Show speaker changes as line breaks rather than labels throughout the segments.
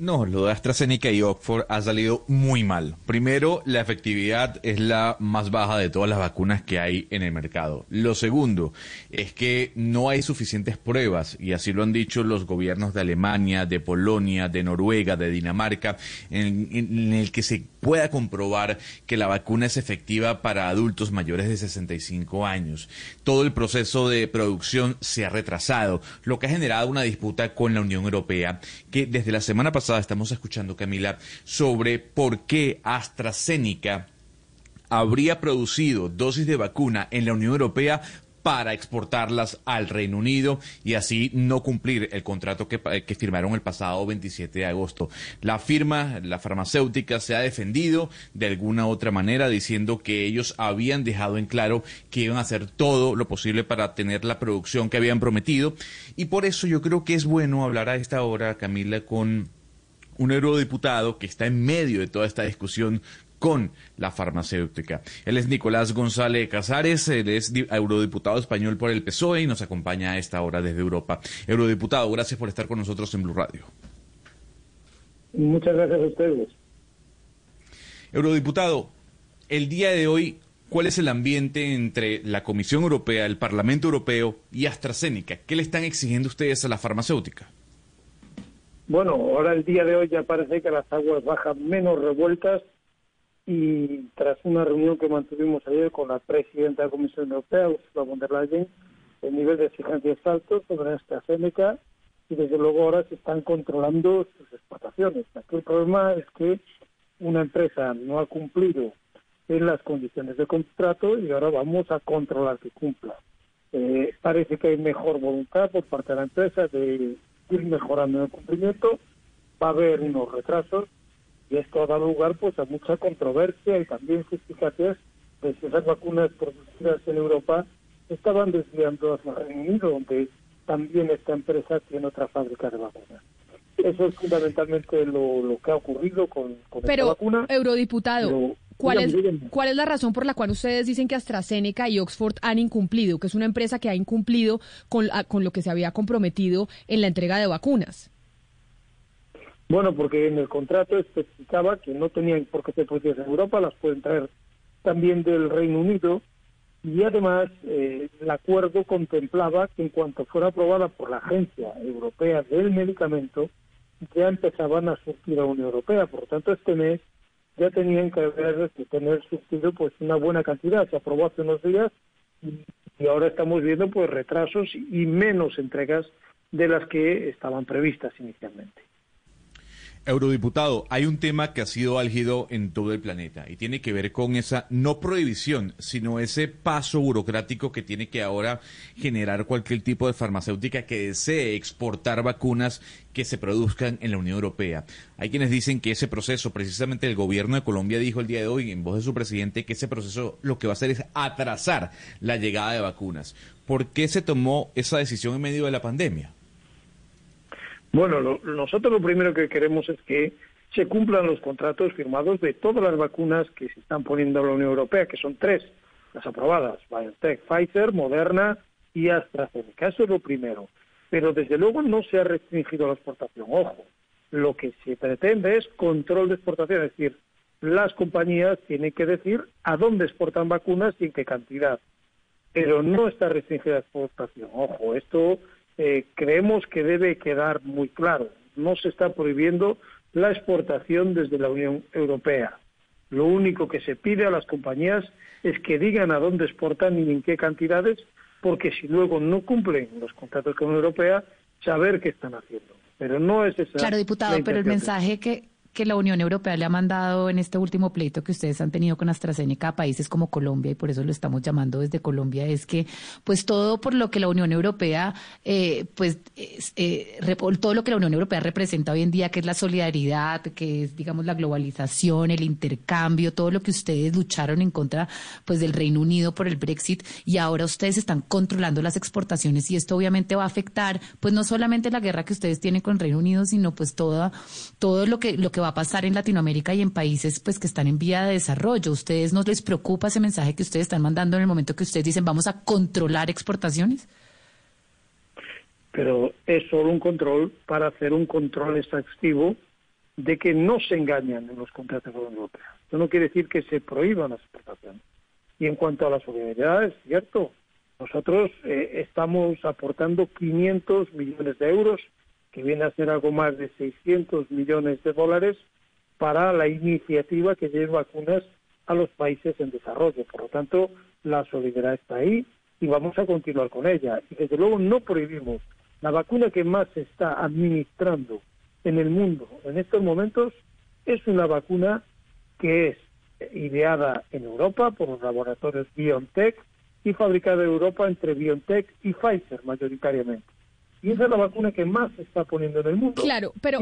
No, lo de AstraZeneca y Oxford ha salido muy mal. Primero, la efectividad es la más baja de todas las vacunas que hay en el mercado. Lo segundo es que no hay suficientes pruebas, y así lo han dicho los gobiernos de Alemania, de Polonia, de Noruega, de Dinamarca, en, en el que se pueda comprobar que la vacuna es efectiva para adultos mayores de 65 años. Todo el proceso de producción se ha retrasado, lo que ha generado una disputa con la Unión Europea, que desde la semana pasada estamos escuchando, Camila, sobre por qué AstraZeneca habría producido dosis de vacuna en la Unión Europea para exportarlas al Reino Unido y así no cumplir el contrato que, que, firmaron el pasado 27 de agosto. La firma, la farmacéutica, se ha defendido de alguna otra manera diciendo que ellos habían dejado en claro que iban a hacer todo lo posible para tener la producción que habían prometido y por eso yo creo que es bueno hablar a esta hora, Camila, con un eurodiputado que está en medio de toda esta discusión con la farmacéutica. Él es Nicolás González Casares, él es eurodiputado español por el PSOE y nos acompaña a esta hora desde Europa. Eurodiputado, gracias por estar con nosotros en Blue Radio.
Muchas gracias a ustedes.
Eurodiputado, el día de hoy, ¿cuál es el ambiente entre la Comisión Europea, el Parlamento Europeo y AstraZeneca? ¿Qué le están exigiendo ustedes a la farmacéutica?
Bueno, ahora el día de hoy ya parece que las aguas bajan menos revueltas y tras una reunión que mantuvimos ayer con la presidenta de la Comisión Europea, Ursula von der Leyen, el nivel de exigencia es alto sobre AstraZeneca y desde luego ahora se están controlando sus exportaciones. Aquí el problema es que una empresa no ha cumplido en las condiciones de contrato y ahora vamos a controlar que cumpla. Eh, parece que hay mejor voluntad por parte de la empresa de ir mejorando el cumplimiento, va a haber unos retrasos y esto ha dado lugar pues a mucha controversia y también justificaciones de si esas vacunas producidas en Europa estaban desviando hacia Reino Unido, donde también esta empresa tiene otra fábrica de vacunas. Eso es fundamentalmente lo, lo que ha ocurrido con, con
Pero,
esta vacuna.
eurodiputado,
Pero,
¿cuál es. ¿cuál es la razón por la cual ustedes dicen que AstraZeneca y Oxford han incumplido, que es una empresa que ha incumplido con, a- con lo que se había comprometido en la entrega de vacunas?
Bueno, porque en el contrato especificaba que no tenían por qué ser producidas en Europa, las pueden traer también del Reino Unido y además eh, el acuerdo contemplaba que en cuanto fuera aprobada por la Agencia Europea del Medicamento ya empezaban a surtir a Unión Europea. Por lo tanto, este mes ya tenían que haber que tener surtido pues una buena cantidad. Se aprobó hace unos días y ahora estamos viendo pues retrasos y menos entregas de las que estaban previstas inicialmente.
Eurodiputado, hay un tema que ha sido álgido en todo el planeta y tiene que ver con esa no prohibición, sino ese paso burocrático que tiene que ahora generar cualquier tipo de farmacéutica que desee exportar vacunas que se produzcan en la Unión Europea. Hay quienes dicen que ese proceso, precisamente el gobierno de Colombia dijo el día de hoy en voz de su presidente que ese proceso lo que va a hacer es atrasar la llegada de vacunas. ¿Por qué se tomó esa decisión en medio de la pandemia?
Bueno, lo- nosotros lo primero que queremos es que se cumplan los contratos firmados de todas las vacunas que se están poniendo en la Unión Europea, que son tres, las aprobadas, BioNTech, Pfizer, Moderna y AstraZeneca. Eso es lo primero. Pero desde luego no se ha restringido la exportación. Ojo, lo que se pretende es control de exportación, es decir, las compañías tienen que decir a dónde exportan vacunas y en qué cantidad pero no está restringida la exportación. Ojo, esto eh, creemos que debe quedar muy claro. No se está prohibiendo la exportación desde la Unión Europea. Lo único que se pide a las compañías es que digan a dónde exportan y en qué cantidades, porque si luego no cumplen los contratos con la Unión Europea, saber qué están haciendo. Pero no es esa.
Claro,
la
diputado, pero el mensaje que que la Unión Europea le ha mandado en este último pleito que ustedes han tenido con AstraZeneca a países como Colombia, y por eso lo estamos llamando desde Colombia, es que pues todo por lo que la Unión Europea, eh, pues eh, todo lo que la Unión Europea representa hoy en día, que es la solidaridad, que es, digamos, la globalización, el intercambio, todo lo que ustedes lucharon en contra pues del Reino Unido por el Brexit, y ahora ustedes están controlando las exportaciones, y esto obviamente va a afectar, pues no solamente la guerra que ustedes tienen con el Reino Unido, sino pues toda, todo lo que, lo que va a pasar en Latinoamérica y en países pues que están en vía de desarrollo. ¿Ustedes no les preocupa ese mensaje que ustedes están mandando en el momento que ustedes dicen vamos a controlar exportaciones?
Pero es solo un control para hacer un control extractivo de que no se engañan en los contratos de la Unión Europea. Eso no quiere decir que se prohíban las exportaciones. Y en cuanto a la solidaridad, es cierto, nosotros eh, estamos aportando 500 millones de euros que viene a ser algo más de 600 millones de dólares para la iniciativa que lleve vacunas a los países en desarrollo. Por lo tanto, la solidaridad está ahí y vamos a continuar con ella. Y desde luego no prohibimos. La vacuna que más se está administrando en el mundo en estos momentos es una vacuna que es ideada en Europa por los laboratorios BioNTech y fabricada en Europa entre BioNTech y Pfizer mayoritariamente. Y esa es la vacuna que más se está poniendo en el mundo.
Claro, pero,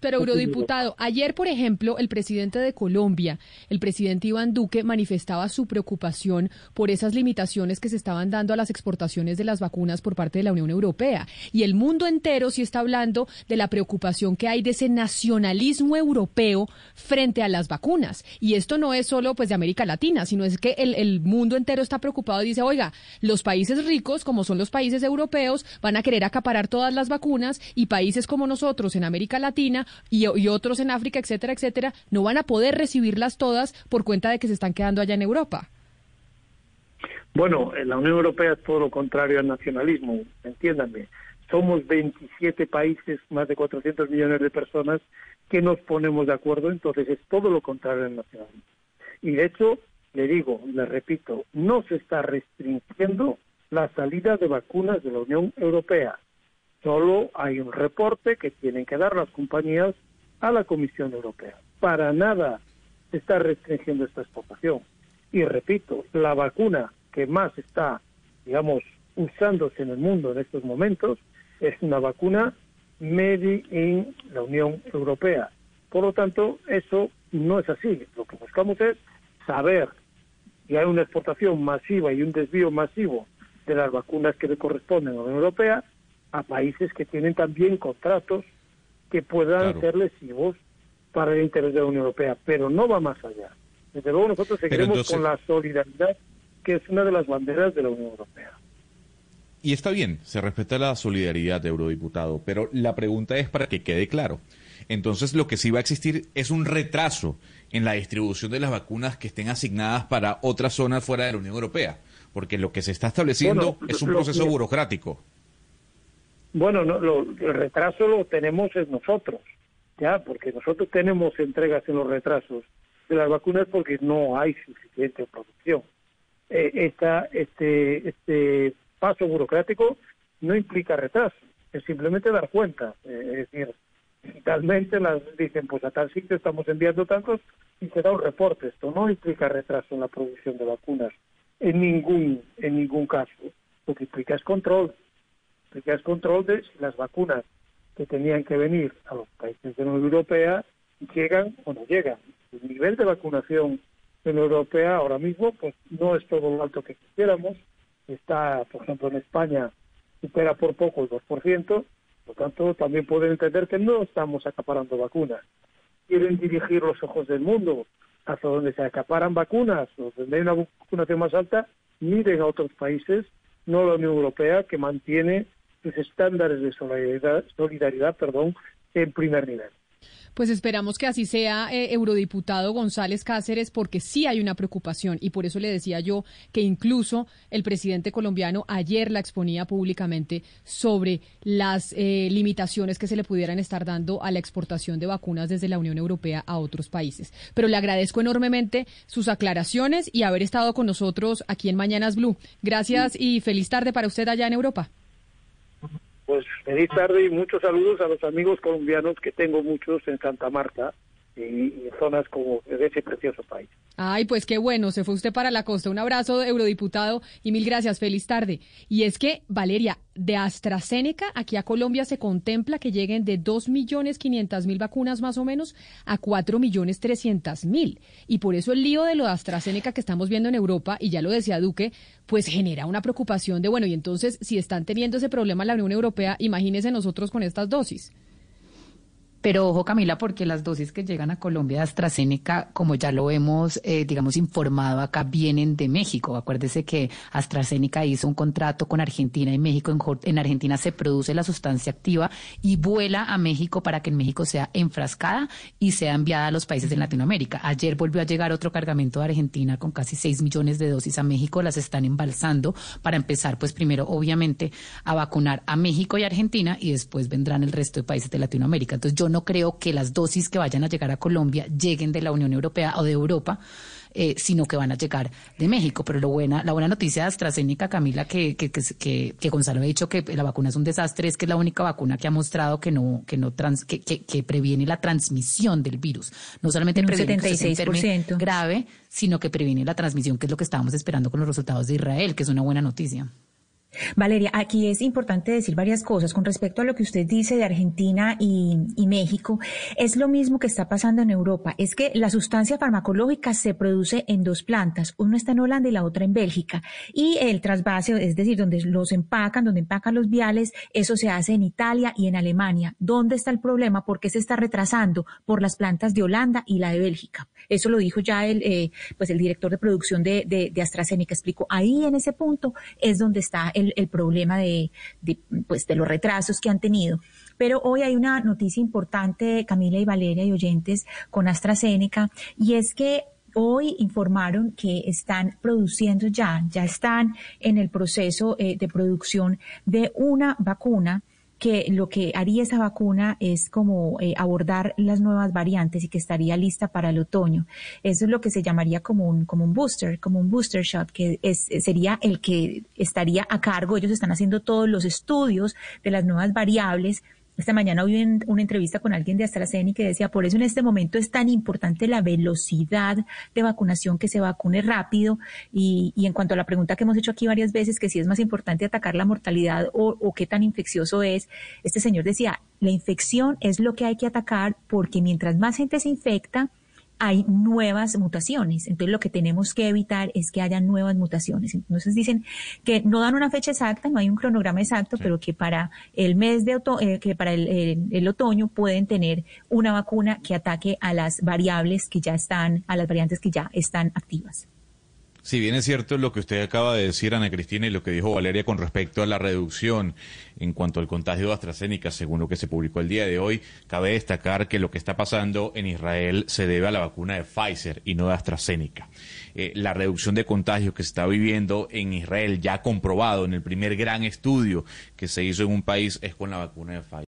pero eurodiputado, ayer, por ejemplo, el presidente de Colombia, el presidente Iván Duque, manifestaba su preocupación por esas limitaciones que se estaban dando a las exportaciones de las vacunas por parte de la Unión Europea. Y el mundo entero sí está hablando de la preocupación que hay de ese nacionalismo europeo frente a las vacunas. Y esto no es solo pues de América Latina, sino es que el, el mundo entero está preocupado y dice, oiga, los países ricos, como son los países europeos, van a querer acaparar todas las vacunas y países como nosotros en América Latina y, otros en África, etcétera, etcétera, no van a poder recibirlas todas por cuenta de que se están quedando allá en Europa.
Bueno, en la Unión Europea es todo lo contrario al nacionalismo, entiéndanme. Somos 27 países, más de 400 millones de personas que nos ponemos de acuerdo, entonces es todo lo contrario al nacionalismo. Y de hecho, le digo, le repito, no se está restringiendo la salida de vacunas de la Unión Europea. Solo hay un reporte que tienen que dar las compañías a la Comisión Europea. Para nada se está restringiendo esta exportación. Y repito, la vacuna que más está, digamos, usándose en el mundo en estos momentos es una vacuna made in la Unión Europea. Por lo tanto, eso no es así. Lo que buscamos es saber si hay una exportación masiva y un desvío masivo de las vacunas que le corresponden a la Unión Europea a países que tienen también contratos que puedan ser lesivos para el interés de la Unión Europea, pero no va más allá. Desde luego nosotros seguiremos con la solidaridad, que es una de las banderas de la Unión Europea.
Y está bien, se respeta la solidaridad, eurodiputado, pero la pregunta es para que quede claro. Entonces, lo que sí va a existir es un retraso en la distribución de las vacunas que estén asignadas para otras zonas fuera de la Unión Europea porque lo que se está estableciendo es un proceso burocrático.
Bueno, no, lo, el retraso lo tenemos en nosotros, ya, porque nosotros tenemos entregas en los retrasos de las vacunas porque no hay suficiente producción. Eh, esta, este, este paso burocrático no implica retraso, es simplemente dar cuenta, eh, es decir, digitalmente las dicen, pues a tal sitio estamos enviando tantos y se da un reporte. Esto no implica retraso en la producción de vacunas en ningún, en ningún caso. Lo que implica es control. Implica es control de si las vacunas que tenían que venir a los países de la Unión Europea llegan o no llegan. El nivel de vacunación de la Europea ahora mismo pues no es todo lo alto que quisiéramos. Está, por ejemplo, en España supera por poco el 2%, por tanto también pueden entender que no estamos acaparando vacunas. Quieren dirigir los ojos del mundo hasta donde se acaparan vacunas donde hay una vacunación más alta, miren a otros países, no la Unión Europea, que mantiene sus estándares de solidaridad, solidaridad perdón, en primer nivel.
Pues esperamos que así sea, eh, eurodiputado González Cáceres, porque sí hay una preocupación y por eso le decía yo que incluso el presidente colombiano ayer la exponía públicamente sobre las eh, limitaciones que se le pudieran estar dando a la exportación de vacunas desde la Unión Europea a otros países. Pero le agradezco enormemente sus aclaraciones y haber estado con nosotros aquí en Mañanas Blue. Gracias y feliz tarde para usted allá en Europa.
Pues feliz tarde y muchos saludos a los amigos colombianos que tengo muchos en Santa Marta y, zonas como ese precioso país.
Ay, pues qué bueno, se fue usted para la costa. Un abrazo, eurodiputado, y mil gracias, feliz tarde. Y es que, Valeria, de AstraZeneca, aquí a Colombia se contempla que lleguen de 2.500.000 vacunas más o menos a 4.300.000. Y por eso el lío de lo de AstraZeneca que estamos viendo en Europa, y ya lo decía Duque, pues genera una preocupación de, bueno, y entonces, si están teniendo ese problema en la Unión Europea, imagínense nosotros con estas dosis.
Pero ojo, Camila, porque las dosis que llegan a Colombia de AstraZeneca, como ya lo hemos, eh, digamos, informado acá, vienen de México. Acuérdese que AstraZeneca hizo un contrato con Argentina y México. En, Argentina se produce la sustancia activa y vuela a México para que en México sea enfrascada y sea enviada a los países de Latinoamérica. Ayer volvió a llegar otro cargamento de Argentina con casi 6 millones de dosis a México. Las están embalsando para empezar, pues primero, obviamente, a vacunar a México y Argentina y después vendrán el resto de países de Latinoamérica. Entonces, yo no creo que las dosis que vayan a llegar a Colombia lleguen de la Unión Europea o de Europa. Eh, sino que van a llegar de México. Pero lo buena, la buena noticia de AstraZeneca, Camila, que, que, que, que, Gonzalo ha dicho que la vacuna es un desastre, es que es la única vacuna que ha mostrado que no, que no trans, que, que, previene la transmisión del virus. No solamente previene un 76%. grave, sino que previene la transmisión, que es lo que estábamos esperando con los resultados de Israel, que es una buena noticia.
Valeria, aquí es importante decir varias cosas con respecto a lo que usted dice de Argentina y, México. Es lo mismo que está pasando en Europa. Es que la sustancia farmacológica se produce en dos plantas. Una está en Holanda y la otra en Bélgica. Y el trasvase, es decir, donde los empacan, donde empacan los viales, eso se hace en Italia y en Alemania. ¿Dónde está el problema? ¿Por qué se está retrasando? Por las plantas de Holanda y la de Bélgica. Eso lo dijo ya el, eh, pues el director de producción de, de, de AstraZeneca. Explicó, ahí en ese punto es donde está el, problema de, pues, de los retrasos que han tenido. Pero hoy hay una noticia importante, Camila y Valeria y oyentes, con AstraZeneca, y es que hoy informaron que están produciendo ya, ya están en el proceso eh, de producción de una vacuna que lo que haría esa vacuna es como eh, abordar las nuevas variantes y que estaría lista para el otoño. Eso es lo que se llamaría como un, como un booster, como un booster shot, que es, sería el que estaría a cargo. Ellos están haciendo todos los estudios de las nuevas variables esta mañana hubo una entrevista con alguien de AstraZeneca que decía, por eso en este momento es tan importante la velocidad de vacunación, que se vacune rápido. Y, en cuanto a la pregunta que hemos hecho aquí varias veces, que si es más importante atacar la mortalidad o, o qué tan infeccioso es, este señor decía, la infección es lo que hay que atacar porque mientras más gente se infecta, hay nuevas mutaciones. Entonces lo que tenemos que evitar es que haya nuevas mutaciones. Entonces dicen que no dan una fecha exacta, no hay un cronograma exacto, pero que para el mes de otoño, eh, que para el, otoño pueden tener una vacuna que ataque a las variables que ya están, a las variantes que ya están activas.
Si bien es cierto lo que usted acaba de decir, Ana Cristina, y lo que dijo Valeria con respecto a la reducción en cuanto al contagio de AstraZeneca, según lo que se publicó el día de hoy, cabe destacar que lo que está pasando en Israel se debe a la vacuna de Pfizer y no de AstraZeneca. Eh, la reducción de contagios que se está viviendo en Israel, ya comprobado en el primer gran estudio que se hizo en un país, es con la vacuna de Pfizer.